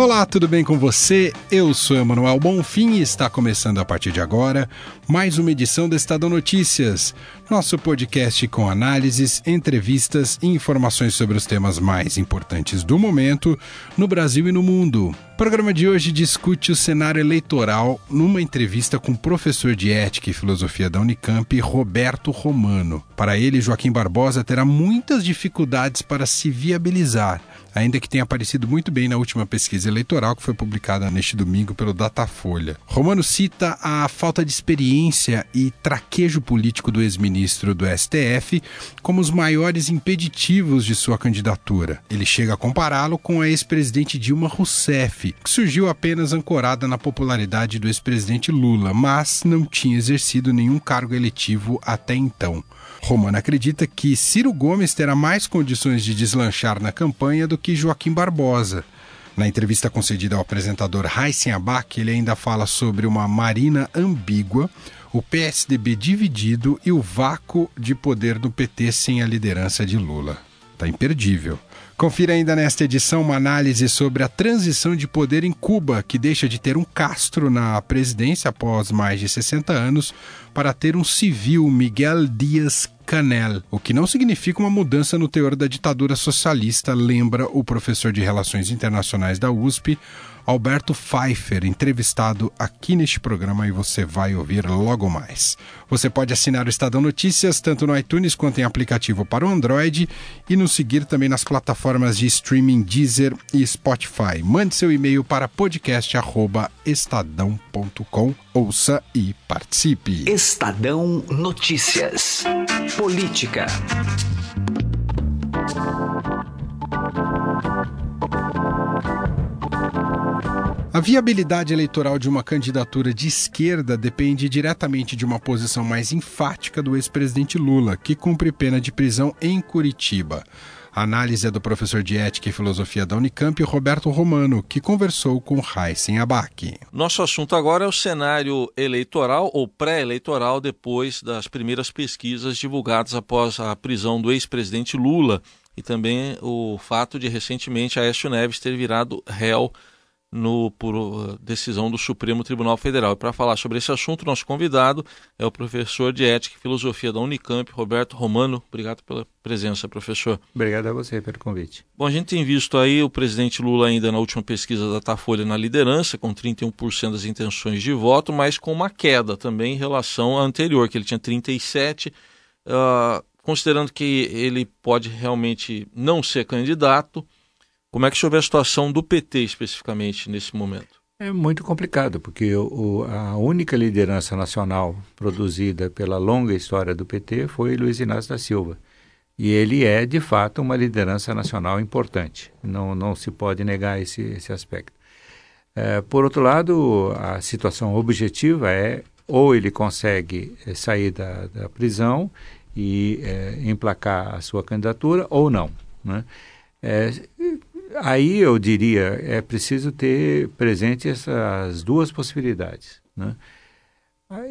Olá, tudo bem com você? Eu sou Emanuel Bonfim e está começando a partir de agora mais uma edição do Estadão Notícias, nosso podcast com análises, entrevistas e informações sobre os temas mais importantes do momento no Brasil e no mundo. O programa de hoje discute o cenário eleitoral numa entrevista com o professor de Ética e Filosofia da Unicamp, Roberto Romano. Para ele, Joaquim Barbosa terá muitas dificuldades para se viabilizar ainda que tenha aparecido muito bem na última pesquisa eleitoral que foi publicada neste domingo pelo Datafolha. Romano cita a falta de experiência e traquejo político do ex-ministro do STF como os maiores impeditivos de sua candidatura. Ele chega a compará-lo com a ex-presidente Dilma Rousseff, que surgiu apenas ancorada na popularidade do ex-presidente Lula, mas não tinha exercido nenhum cargo eletivo até então. Romano acredita que Ciro Gomes terá mais condições de deslanchar na campanha do que Joaquim Barbosa. Na entrevista concedida ao apresentador Raíssen Abac, ele ainda fala sobre uma marina ambígua, o PSDB dividido e o vácuo de poder do PT sem a liderança de Lula. Tá imperdível. Confira ainda nesta edição uma análise sobre a transição de poder em Cuba, que deixa de ter um Castro na presidência após mais de 60 anos para ter um civil, Miguel Dias Canel, o que não significa uma mudança no teor da ditadura socialista, lembra o professor de Relações Internacionais da USP, Alberto Pfeiffer, entrevistado aqui neste programa e você vai ouvir logo mais. Você pode assinar o Estadão Notícias tanto no iTunes quanto em aplicativo para o Android e nos seguir também nas plataformas de streaming Deezer e Spotify. Mande seu e-mail para podcast@estadão.com. Ouça e participe. Estadão Notícias. Política. A viabilidade eleitoral de uma candidatura de esquerda depende diretamente de uma posição mais enfática do ex-presidente Lula, que cumpre pena de prisão em Curitiba. A análise é do professor de Ética e Filosofia da Unicamp, Roberto Romano, que conversou com Heisen Abac. Nosso assunto agora é o cenário eleitoral ou pré-eleitoral depois das primeiras pesquisas divulgadas após a prisão do ex-presidente Lula e também o fato de recentemente Aécio Neves ter virado réu no, por uh, decisão do Supremo Tribunal Federal. E para falar sobre esse assunto, nosso convidado é o professor de Ética e Filosofia da Unicamp, Roberto Romano. Obrigado pela presença, professor. Obrigado a você pelo convite. Bom, a gente tem visto aí o presidente Lula ainda na última pesquisa da Datafolha na liderança, com 31% das intenções de voto, mas com uma queda também em relação à anterior, que ele tinha 37%. Uh, considerando que ele pode realmente não ser candidato, como é que chove a situação do PT especificamente nesse momento? É muito complicado, porque o, a única liderança nacional produzida pela longa história do PT foi Luiz Inácio da Silva. E ele é, de fato, uma liderança nacional importante. Não, não se pode negar esse, esse aspecto. É, por outro lado, a situação objetiva é ou ele consegue é, sair da, da prisão e é, emplacar a sua candidatura ou não. Né? É, aí eu diria é preciso ter presente essas duas possibilidades. Né?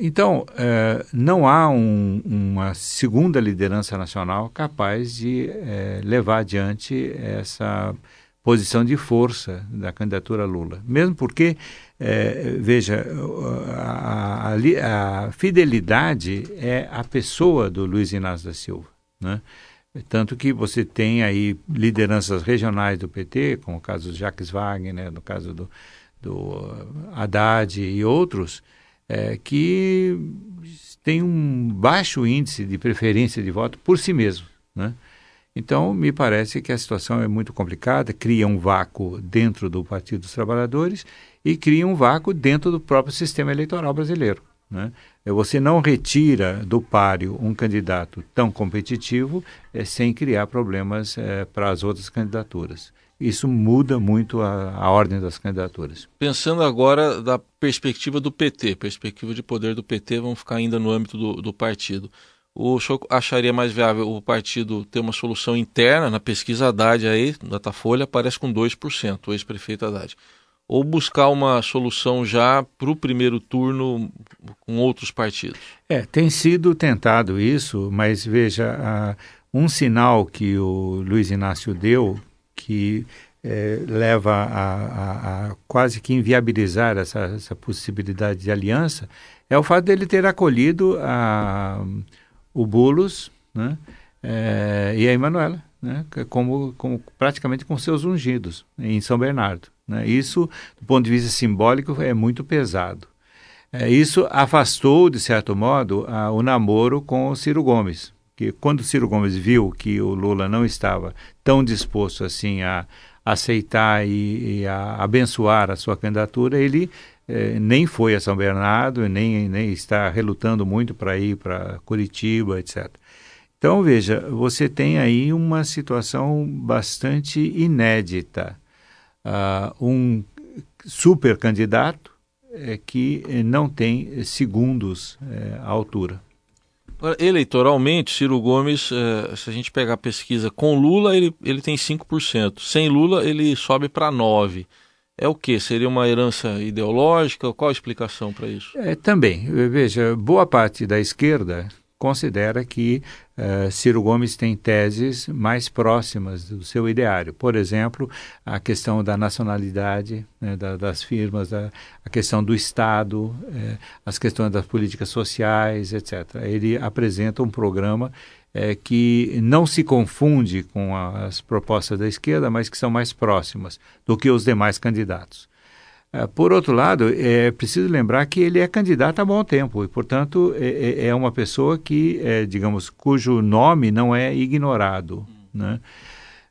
Então, é, não há um, uma segunda liderança nacional capaz de é, levar adiante essa posição de força da candidatura Lula. Mesmo porque, é, veja, a, a, a, fidelidade é a pessoa do Luiz Inácio da Silva. Né? Tanto que você tem aí lideranças regionais do PT, como o caso do Jacques Wagner, né, no caso do, do Haddad e outros, é, que tem um baixo índice de preferência de voto por si mesmo. Né? Então, me parece que a situação é muito complicada, cria um vácuo dentro do Partido dos Trabalhadores e cria um vácuo dentro do próprio sistema eleitoral brasileiro. Né? É, você não retira do páreo um candidato tão competitivo é, sem criar problemas é, para as outras candidaturas. Isso muda muito a, a, ordem das candidaturas. Pensando agora da perspectiva do PT, perspectiva de poder do PT, vamos ficar ainda no âmbito do, do partido. o senhor acharia mais viável o partido ter uma solução interna na pesquisa Haddad aí, Datafolha, aparece com 2%, o ex-prefeito Haddad. Ou buscar uma solução já para o primeiro turno com outros partidos? É, tem sido tentado isso, mas veja, um sinal que o Luiz Inácio deu, que é, leva a, a, a, quase que inviabilizar essa, essa possibilidade de aliança, é o fato dele ter acolhido a, o Bulos né, é, e a Emanuela, né, como, como, praticamente com seus ungidos em São Bernardo. Né. Isso, do ponto de vista simbólico, é muito pesado. É, isso afastou, de certo modo, a, o namoro com o Ciro Gomes, que quando o Ciro Gomes viu que o Lula não estava tão disposto assim a aceitar e, e a abençoar a sua candidatura, ele eh, nem foi a São Bernardo, nem, nem está relutando muito para ir para Curitiba, etc. Então, veja, você tem aí uma situação bastante inédita. Uh, um super candidato é, que não tem segundos é, à altura. Eleitoralmente, Ciro Gomes, é, se a gente pegar a pesquisa com Lula, ele, ele tem 5%. Sem Lula, ele sobe para 9%. É o que? Seria uma herança ideológica? Qual a explicação para isso? É, também. Veja, boa parte da esquerda considera que uh, Ciro Gomes tem teses mais próximas do seu ideário. Por exemplo, a questão da nacionalidade né, da, das firmas, a, a, questão do Estado, eh, as questões das políticas sociais, etc. Ele apresenta um programa eh, que não se confunde com as propostas da esquerda, mas que são mais próximas do que os demais candidatos. Ah, por outro lado, é preciso lembrar que ele é candidato há bom tempo e, portanto, é, é, é uma pessoa que, é, digamos, cujo nome não é ignorado. Né?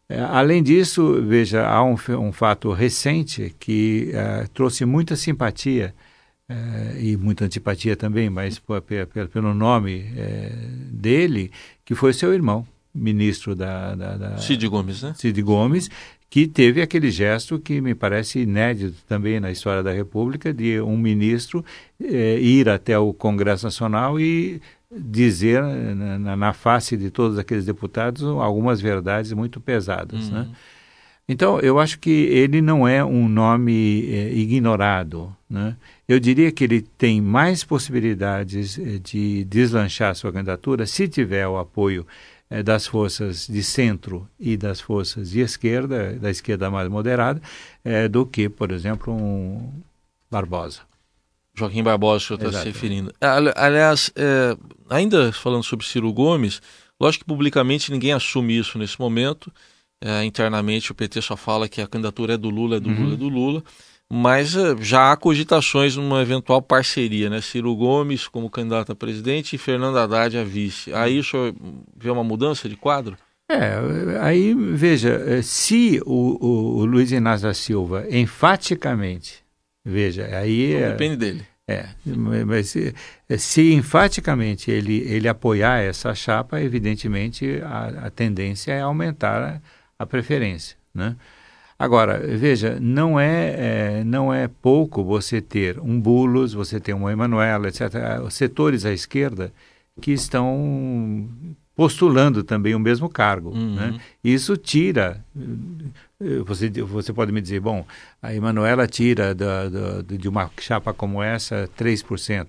É, além disso, veja, há um, um fato recente que uh, trouxe muita simpatia uh, e muita antipatia também, mas pelo nome uh, dele, que foi seu irmão, ministro da, da, da Cid Gomes, né? Cid Gomes, que teve aquele gesto que me parece inédito também na história da República, de um ministro eh, ir até o Congresso Nacional e dizer na, na, face de todos aqueles deputados algumas verdades muito pesadas, né? uhum. né? Então, eu acho que ele não é um nome eh, ignorado. Né? Eu diria que ele tem mais possibilidades eh, de deslanchar sua candidatura se tiver o apoio é, das forças de centro e das forças de esquerda, da esquerda mais moderada, é, do que, por exemplo, um Barbosa. Joaquim Barbosa, o senhor está se referindo. Aliás, é, ainda falando sobre Ciro Gomes, lógico que publicamente ninguém assume isso nesse momento. É, internamente o PT só fala que a candidatura é do Lula, é do uhum. Lula, é do Lula mas eh, já há cogitações numa eventual parceria, né? Ciro Gomes como candidato a presidente e Fernando Haddad a vice. Aí o senhor vê uma mudança de quadro? É, aí veja, eh, se o, o, o Luiz Inácio da Silva enfaticamente, veja, aí Não é, depende dele. É, mas se, se, enfaticamente ele, ele apoiar essa chapa, evidentemente a, a tendência é aumentar a, a preferência, né? Agora, veja, não é, é, não é pouco você ter um Bulos, você ter uma Emanuela, etc. Setores à esquerda que estão postulando também o mesmo cargo. Uhum. Né? Isso tira. Você, você pode me dizer, bom, a Emanuela tira da, da, de uma chapa como essa 3%.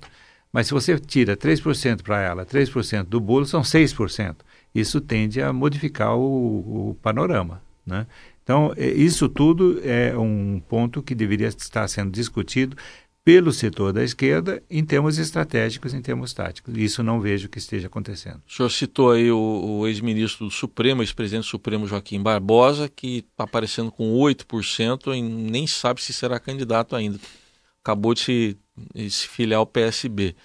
Mas se você tira 3% para ela, 3% do bolo, são 6%. Isso tende a modificar o, o panorama. Né? Então, é, isso tudo é um ponto que deveria estar sendo discutido pelo setor da esquerda em termos estratégicos, em termos táticos. Isso não vejo que esteja acontecendo. O senhor citou aí o, o ex-ministro do Supremo, ex-presidente do Supremo Joaquim Barbosa, que está aparecendo com 8% e nem sabe se será candidato ainda. Acabou de se, de se filiar ao PSB.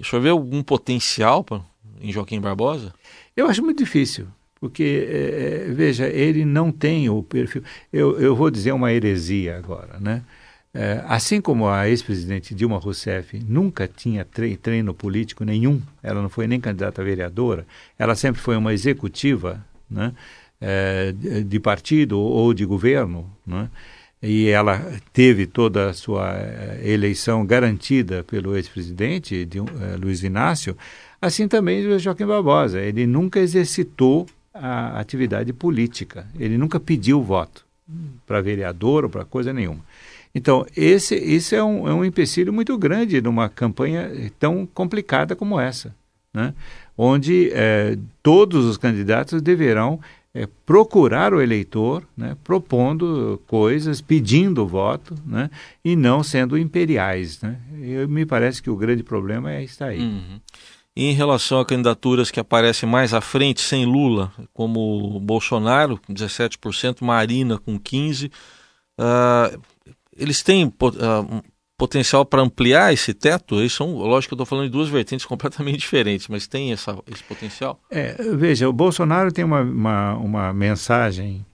O senhor vê algum potencial pra, em Joaquim Barbosa? Eu acho muito difícil. Porque, é, é, veja, ele não tem o perfil. Eu, eu vou dizer uma heresia agora, né? É, assim como a ex-presidente Dilma Rousseff nunca tinha tre treino político nenhum, ela não foi nem candidata a vereadora, ela sempre foi uma executiva né, é, de partido ou de governo, né, e ela teve toda a sua é, eleição garantida pelo ex-presidente, é, Luiz Inácio, Assim também o Joaquim Barbosa, ele nunca exercitou a atividade política, ele nunca pediu voto para vereador ou para coisa nenhuma. Então, esse, esse é, um, é um empecilho muito grande numa campanha tão complicada como essa, né? onde é, todos os candidatos deverão é, procurar o eleitor, né, propondo coisas, pedindo voto, né, e não sendo imperiais. Né? Eu, me parece que o grande problema é está aí. Uhum. Em relação a candidaturas que aparecem mais à frente, sem Lula, como Bolsonaro, com 17%, Marina, com 15%, uh, eles têm uh, potencial para ampliar esse teto? Eles são, lógico que eu estou falando de duas vertentes completamente diferentes, mas tem essa, esse potencial? É, veja, o Bolsonaro tem uma, uma, uma mensagem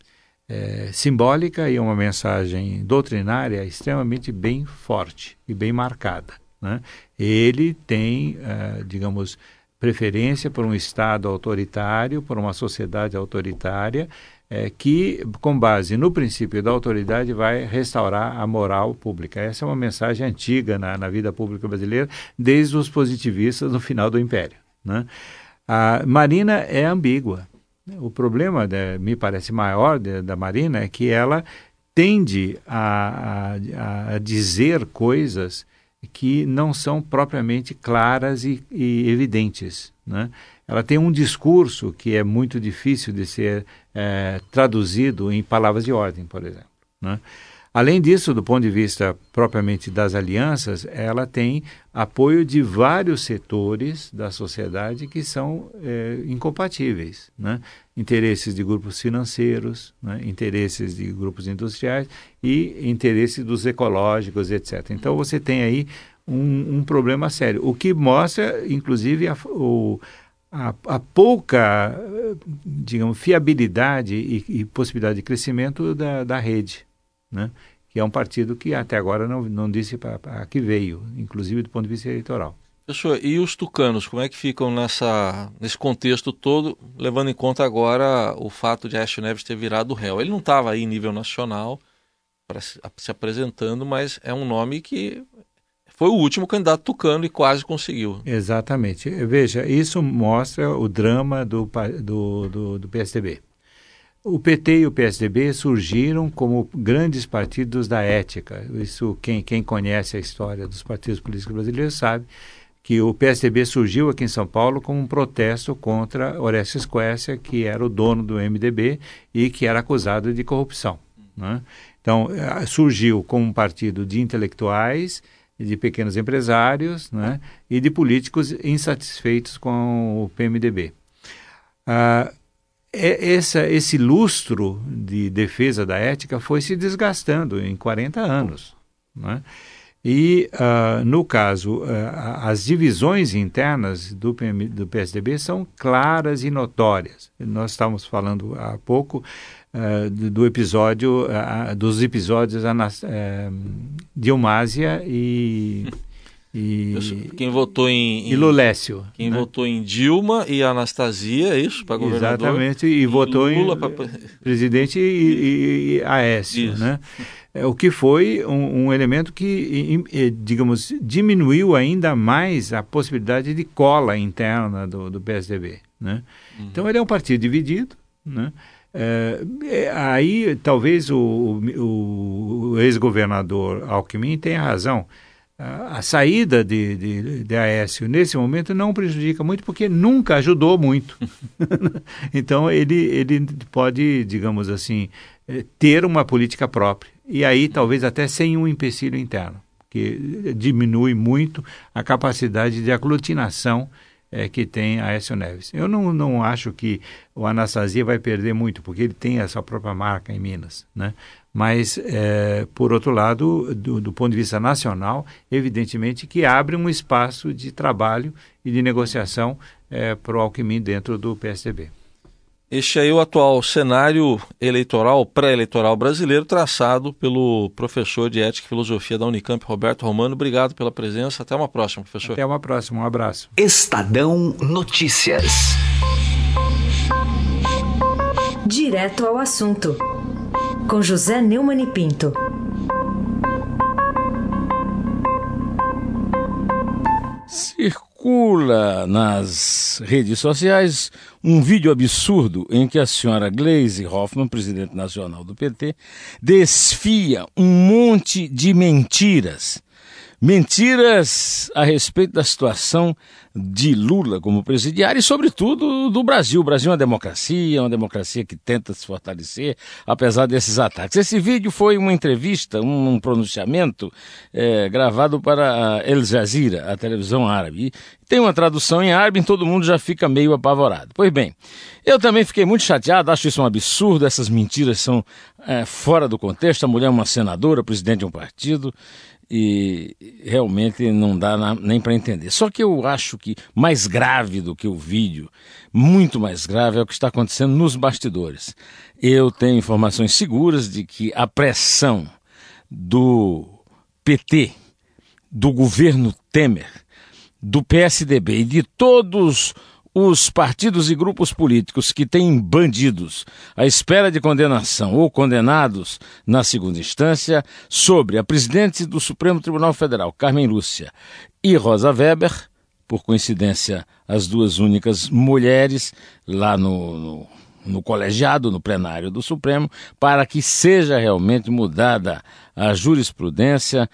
é, simbólica e uma mensagem doutrinária extremamente bem forte e bem marcada. Né? Ele tem, uh, digamos, preferência por um Estado autoritário, por uma sociedade autoritária, é, que, com base no princípio da autoridade, vai restaurar a moral pública. Essa é uma mensagem antiga na, na vida pública brasileira, desde os positivistas no final do Império. Né? A Marina é ambígua. O problema, de, me parece, maior de, da Marina é que ela tende a, a, a dizer coisas que não são propriamente claras e, e evidentes. Né? Ela tem um discurso que é muito difícil de ser é, traduzido em palavras de ordem, por exemplo. Né? Além disso, do ponto de vista propriamente das alianças, ela tem apoio de vários setores da sociedade que são é, incompatíveis. Né? Interesses de grupos financeiros, né? interesses de grupos industriais e interesses dos ecológicos, etc. Então você tem aí um, um problema sério, o que mostra, inclusive, a, o, a, a, pouca, digamos, fiabilidade e, e, possibilidade de crescimento da, da rede né? que é um partido que até agora não, não disse para que veio, inclusive do ponto de vista eleitoral. Professor, e os tucanos, como é que ficam nessa, nesse contexto todo, levando em conta agora o fato de Aécio Neves ter virado réu? Ele não estava aí em nível nacional para se, se, apresentando, mas é um nome que foi o último candidato tucano e quase conseguiu. Exatamente. Veja, isso mostra o drama do, do, do, do PSDB. O PT e o PSDB surgiram como grandes partidos da ética. Isso quem, quem conhece a história dos partidos políticos brasileiros sabe que o PSDB surgiu aqui em São Paulo como um protesto contra Orestes Quercia, que era o dono do MDB e que era acusado de corrupção. Né? Então, eh, surgiu como um partido de intelectuais, de pequenos empresários né? e de políticos insatisfeitos com o PMDB. Ah, essa, esse lustro de defesa da ética foi se desgastando em 40 anos. Né? E, uh, no caso, uh, as divisões internas do, PM, do PSDB são claras e notórias. Nós estávamos falando há pouco uh, do episódio, dos episódios Anas, Dilmásia e e, quem votou em, em Lulécio. Quem né? votou em Dilma e Anastasia, é isso, para governador. Exatamente, e, e votou Lula em pra... presidente e, e Aécio, isso. né? É, o que foi um, um elemento que, digamos, diminuiu ainda mais a possibilidade de cola interna do, do PSDB, né? Uhum. Então ele é um partido dividido, né? É, é aí talvez o, o, o ex-governador Alckmin tenha razão a saída de, de, de Aécio nesse momento não prejudica muito porque nunca ajudou muito. então ele, ele pode, digamos assim, eh, ter uma política própria e aí talvez até sem um empecilho interno, que diminui muito a capacidade de aglutinação é, que tem Aécio Neves. Eu não, não acho que o Anastasia vai perder muito, porque ele tem a sua própria marca em Minas, né? Mas, é, por outro lado, do, do, ponto de vista nacional, evidentemente que abre um espaço de trabalho e de negociação é, para o Alckmin dentro do PSDB. Este aí é o atual cenário eleitoral, pré-eleitoral brasileiro, traçado pelo professor de Ética e Filosofia da Unicamp, Roberto Romano. Obrigado pela presença. Até uma próxima, professor. Até uma próxima. Um abraço. Estadão Notícias. Direto ao assunto com José Neumann e Pinto. Circo circula nas redes sociais um vídeo absurdo em que a senhora Gleisi Hoffmann, presidente nacional do PT, desfia um monte de mentiras mentiras a respeito da situação de Lula como presidiário e, sobretudo, do Brasil. O Brasil é uma democracia, uma democracia que tenta se fortalecer, apesar desses ataques. Esse vídeo foi uma entrevista, um pronunciamento é, gravado para El Jazeera, a televisão árabe. Tem uma tradução em árabe e todo mundo já fica meio apavorado. Pois bem, eu também fiquei muito chateado, acho isso um absurdo, essas mentiras são é, fora do contexto. A mulher é uma senadora, presidente de um partido e realmente não dá na, nem para entender. Só que eu acho que mais grave do que o vídeo, muito mais grave, é o que está acontecendo nos bastidores. Eu tenho informações seguras de que a pressão do PT, do governo Temer, do PSDB e de todos os partidos e grupos políticos que têm bandidos à espera de condenação ou condenados na segunda instância sobre a presidente do Supremo Tribunal Federal, Carmen Lúcia, e Rosa Weber, por coincidência, as duas únicas mulheres lá no, no, no colegiado, no plenário do Supremo, para que seja realmente mudada a jurisprudência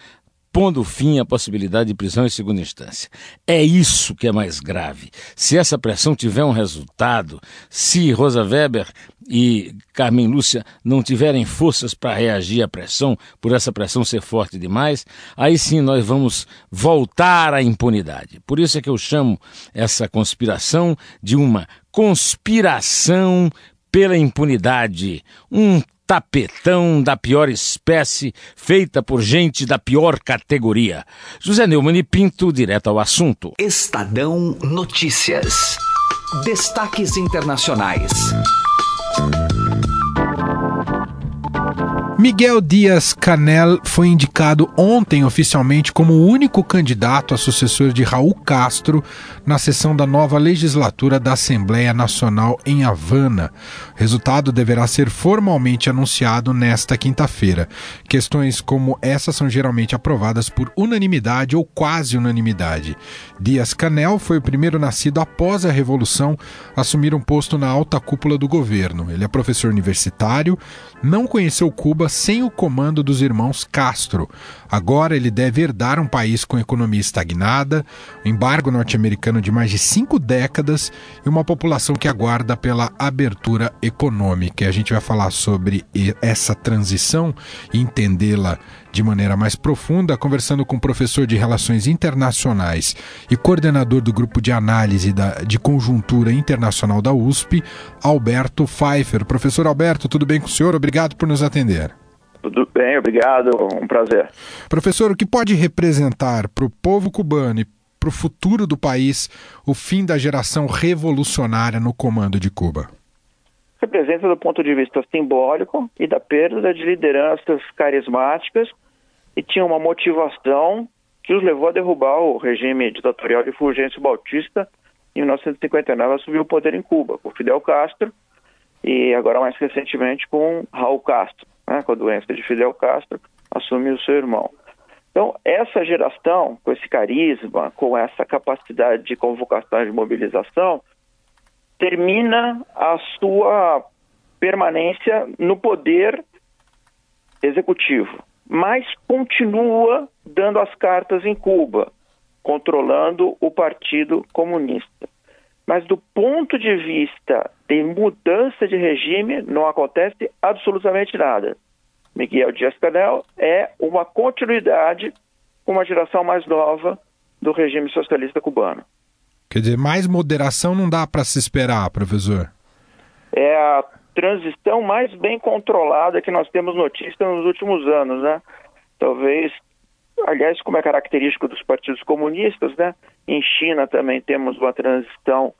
pondo fim à possibilidade de prisão em segunda instância. É isso que é mais grave. Se essa pressão tiver um resultado, se Rosa Weber e Carmen Lúcia não tiverem forças para reagir à pressão, por essa pressão ser forte demais, aí sim nós vamos voltar à impunidade. Por isso é que eu chamo essa conspiração de uma conspiração pela impunidade, um tapetão da pior espécie, feita por gente da pior categoria. José Neumann e Pinto, direto ao assunto. Estadão Notícias. Destaques internacionais. Miguel Dias Canel foi indicado ontem oficialmente como o único candidato a sucessor de Raul Castro na sessão da nova legislatura da Assembleia Nacional em Havana. O resultado deverá ser formalmente anunciado nesta quinta-feira. Questões como essa são geralmente aprovadas por unanimidade ou quase unanimidade. Dias Canel foi o primeiro nascido após a Revolução a assumir um posto na alta cúpula do governo. Ele é professor universitário, não conheceu Cuba sem o comando dos irmãos Castro. Agora ele deve herdar um país com economia estagnada, um embargo norte-americano de mais de cinco décadas e uma população que aguarda pela abertura econômica. E a gente vai falar sobre essa transição e entendê-la de maneira mais profunda, conversando com o professor de Relações Internacionais e coordenador do grupo de análise da, de conjuntura internacional da USP, Alberto Pfeiffer. Professor Alberto, tudo bem com o senhor? Obrigado por nos atender. Tudo bem, obrigado, um prazer. Professor, o que pode representar para o povo cubano e para o futuro do país o fim da geração revolucionária no comando de Cuba? Representa do ponto de vista simbólico e da perda de lideranças carismáticas e tinha uma motivação que os levou a derrubar o regime ditatorial de Fulgêncio Bautista em 1959 assumiu o poder em Cuba, com Fidel Castro e agora mais recentemente com Raul Castro né, com a doença de Fidel Castro, assume o seu irmão. Então, essa geração, com esse carisma, com essa capacidade de convocação e de mobilização, termina a sua permanência no poder executivo, mas continua dando as cartas em Cuba, controlando o Partido Comunista. Mas do ponto de vista de mudança de regime, não acontece absolutamente nada. Miguel Dias-Canel é uma continuidade com uma geração mais nova do regime socialista cubano. Quer dizer, mais moderação não dá para se esperar, professor? É a transição mais bem controlada que nós temos notícia nos últimos anos, né? Talvez, aliás, como é característico dos partidos comunistas, né? Em China também temos uma transição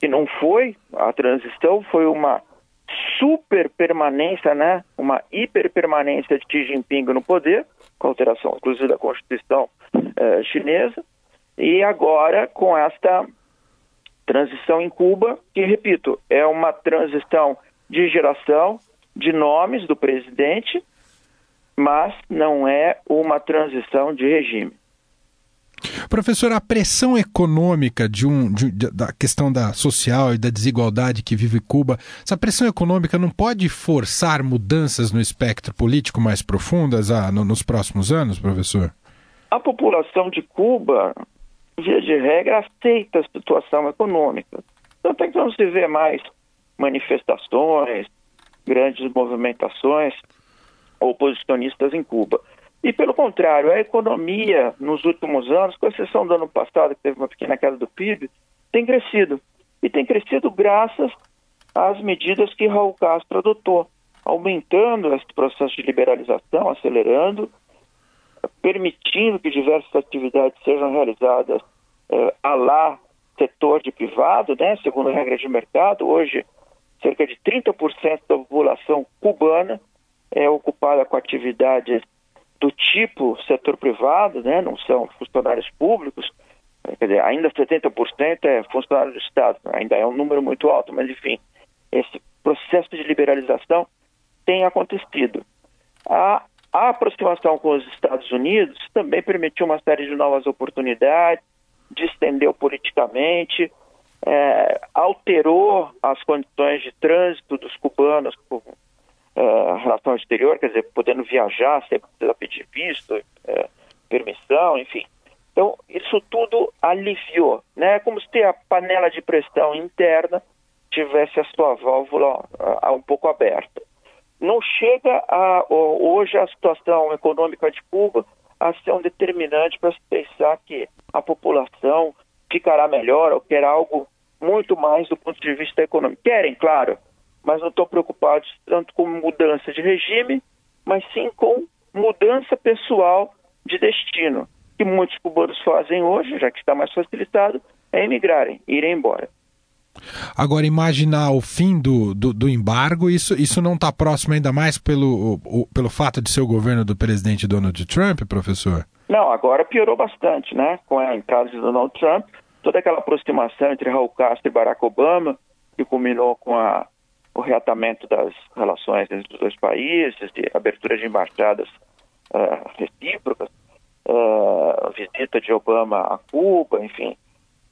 que não foi, a transição foi uma super permanência, né, uma hiperpermanência de Xi Jinping no poder, com alteração inclusive da Constituição eh, chinesa, e agora com esta transição em Cuba, que, repito, é uma transição de geração de nomes do presidente, mas não é uma transição de regime. Professor, a pressão econômica de um, de, da questão da social e da desigualdade que vive Cuba, essa pressão econômica não pode forçar mudanças no espectro político mais profundas ah, no, nos próximos anos, professor? A população de Cuba, via de regra, aceita a situação econômica. Tanto é que se vê mais manifestações, grandes movimentações oposicionistas em Cuba. E, pelo contrário, a economia nos últimos anos, com exceção do ano passado, que teve uma pequena queda do PIB, tem crescido. E tem crescido graças às medidas que Raul Castro adotou, aumentando esse processo de liberalização, acelerando, permitindo que diversas atividades sejam realizadas eh, a lá setor de privado, né, segundo a regra de mercado. Hoje, cerca de 30% da população cubana é ocupada com atividades setor privado, né, não são funcionários públicos, quer dizer, ainda 70% é funcionário do Estado, ainda é um número muito alto, mas enfim, esse processo de liberalização tem acontecido. A, a aproximação com os Estados Unidos também permitiu uma série de novas oportunidades, distendeu politicamente, é, alterou as condições de trânsito dos cubanos é, relação exterior, quer dizer, podendo viajar sem precisar pedir visto, é, permissão, enfim. Então, isso tudo aliviou, né? É como se a panela de pressão interna tivesse a sua válvula a um pouco aberta. Não chega a, hoje a situação econômica de Cuba a ser um determinante para se pensar que a população ficará melhor ou quer algo muito mais do ponto de vista econômico. Querem, claro, mas não estão preocupados tanto com mudança de regime, mas sim com mudança pessoal de destino, que muitos cubanos fazem hoje, já que está mais facilitado, é emigrarem, irem embora. Agora, imaginar o fim do, do, do embargo, isso, isso não está próximo ainda mais pelo, o, pelo fato de ser o governo do presidente Donald Trump, professor? Não, agora piorou bastante, né? Com a entrada de Donald Trump, toda aquela aproximação entre Raul Castro e Barack Obama, que culminou com a, o reatamento das relações entre os dois países, de abertura de embaixadas uh, recíprocas, uh, visita de Obama a Cuba, enfim,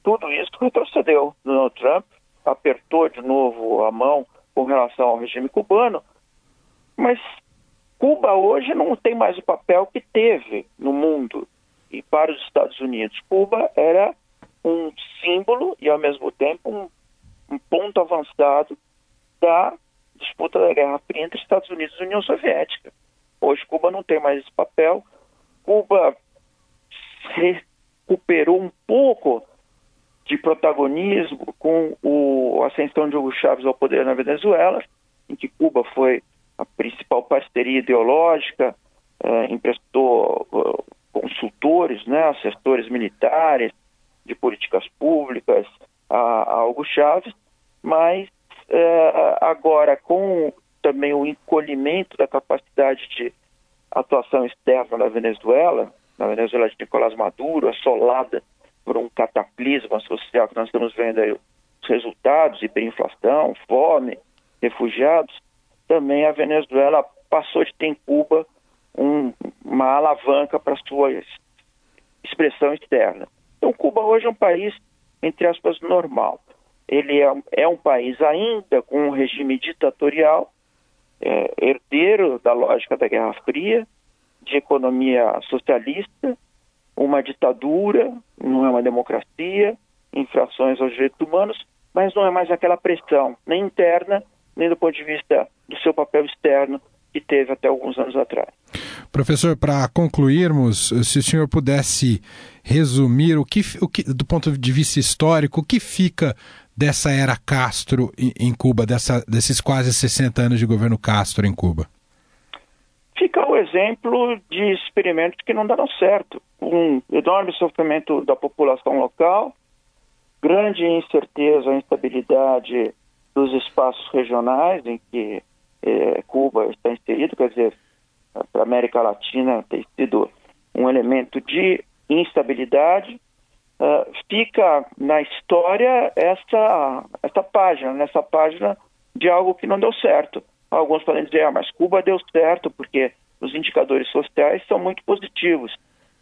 tudo isso retrocedeu. Donald Trump apertou de novo a mão com relação ao regime cubano, mas Cuba hoje não tem mais o papel que teve no mundo e para os Estados Unidos. Cuba era um símbolo e, ao mesmo tempo, um, um ponto avançado da disputa da Guerra Fria entre Estados Unidos e União Soviética. Hoje, Cuba não tem mais esse papel. Cuba recuperou um pouco de protagonismo com o, a ascensão de Hugo Chávez ao poder na Venezuela, em que Cuba foi a principal parceria ideológica, eh, emprestou uh, consultores, né, assessores militares de políticas públicas a, a Hugo Chávez, mas eh, agora com também o encolhimento da capacidade de atuação externa na Venezuela, na Venezuela de Nicolás Maduro, assolada por um cataclisma social que nós estamos vendo aí os resultados, hiperinflação, fome, refugiados, também a Venezuela passou de ter em Cuba um, uma alavanca para sua expressão externa. Então, Cuba hoje é um país, entre aspas, normal. Ele é, é um país ainda com um regime ditatorial, é, herdeiro da lógica da Guerra Fria, de economia socialista, uma ditadura, não é uma democracia, infrações aos direitos humanos, mas não é mais aquela pressão, nem interna, nem do ponto de vista do seu papel externo que teve até alguns anos atrás. Professor, para concluirmos, se o senhor pudesse resumir o que, o que, do ponto de vista histórico, o que fica dessa era Castro em Cuba, dessa, desses quase 60 anos de governo Castro em Cuba? Fica o exemplo de experimentos que não deram certo. Um enorme sofrimento da população local, grande incerteza, instabilidade dos espaços regionais em que eh, Cuba está inserido, quer dizer, para a América Latina tem sido um elemento de instabilidade. Uh, fica na história essa, essa página, nessa página de algo que não deu certo. Alguns podem dizer, ah, mas Cuba deu certo porque os indicadores sociais são muito positivos.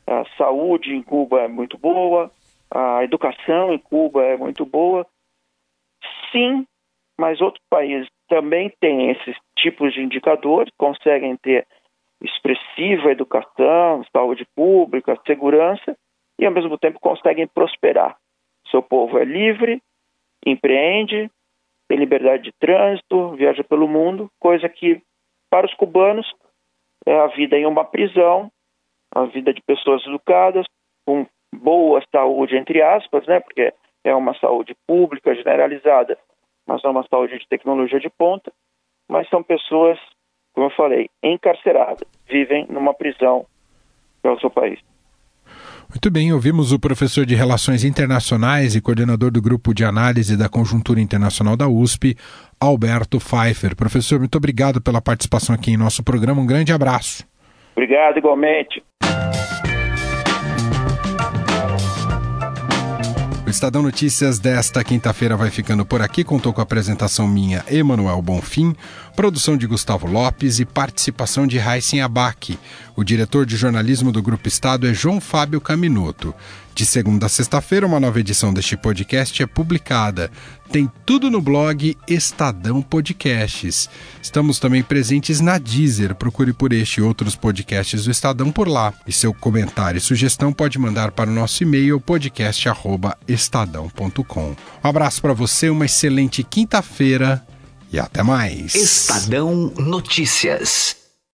a saúde em Cuba é muito boa, a educação em Cuba é muito boa. Sim, mas outros países também têm esses tipos de indicadores, conseguem ter expressiva educação, saúde pública, segurança e ao mesmo tempo conseguem prosperar. Seu povo é livre, empreende, tem liberdade de trânsito, viaja pelo mundo, coisa que para os cubanos é a vida em uma prisão, a vida de pessoas educadas, com boa saúde, entre aspas, né, porque é uma saúde pública generalizada, mas é uma saúde de tecnologia de ponta, mas são pessoas, como eu falei, encarceradas, vivem numa prisão pelo seu país. Muito bem, ouvimos o professor de Relações Internacionais e coordenador do Grupo de Análise da Conjuntura Internacional da USP, Alberto Pfeiffer. Professor, muito obrigado pela participação aqui em nosso programa. Um grande abraço. Obrigado, igualmente. O Estadão Notícias desta quinta-feira vai ficando por aqui. Contou com a apresentação minha, Emanuel Bonfim, produção de Gustavo Lopes e participação de Raíssen Abac. O diretor de jornalismo do Grupo Estado é João Fábio Caminoto. De segunda a sexta-feira, uma nova edição deste podcast é publicada. Tem tudo no blog Estadão Podcasts. Estamos também presentes na Deezer. Procure por este e outros podcasts do Estadão por lá. E seu comentário e sugestão pode mandar para o nosso e-mail podcast@estadão.com. Um abraço para você, uma excelente quinta-feira e até mais. Estadão Notícias.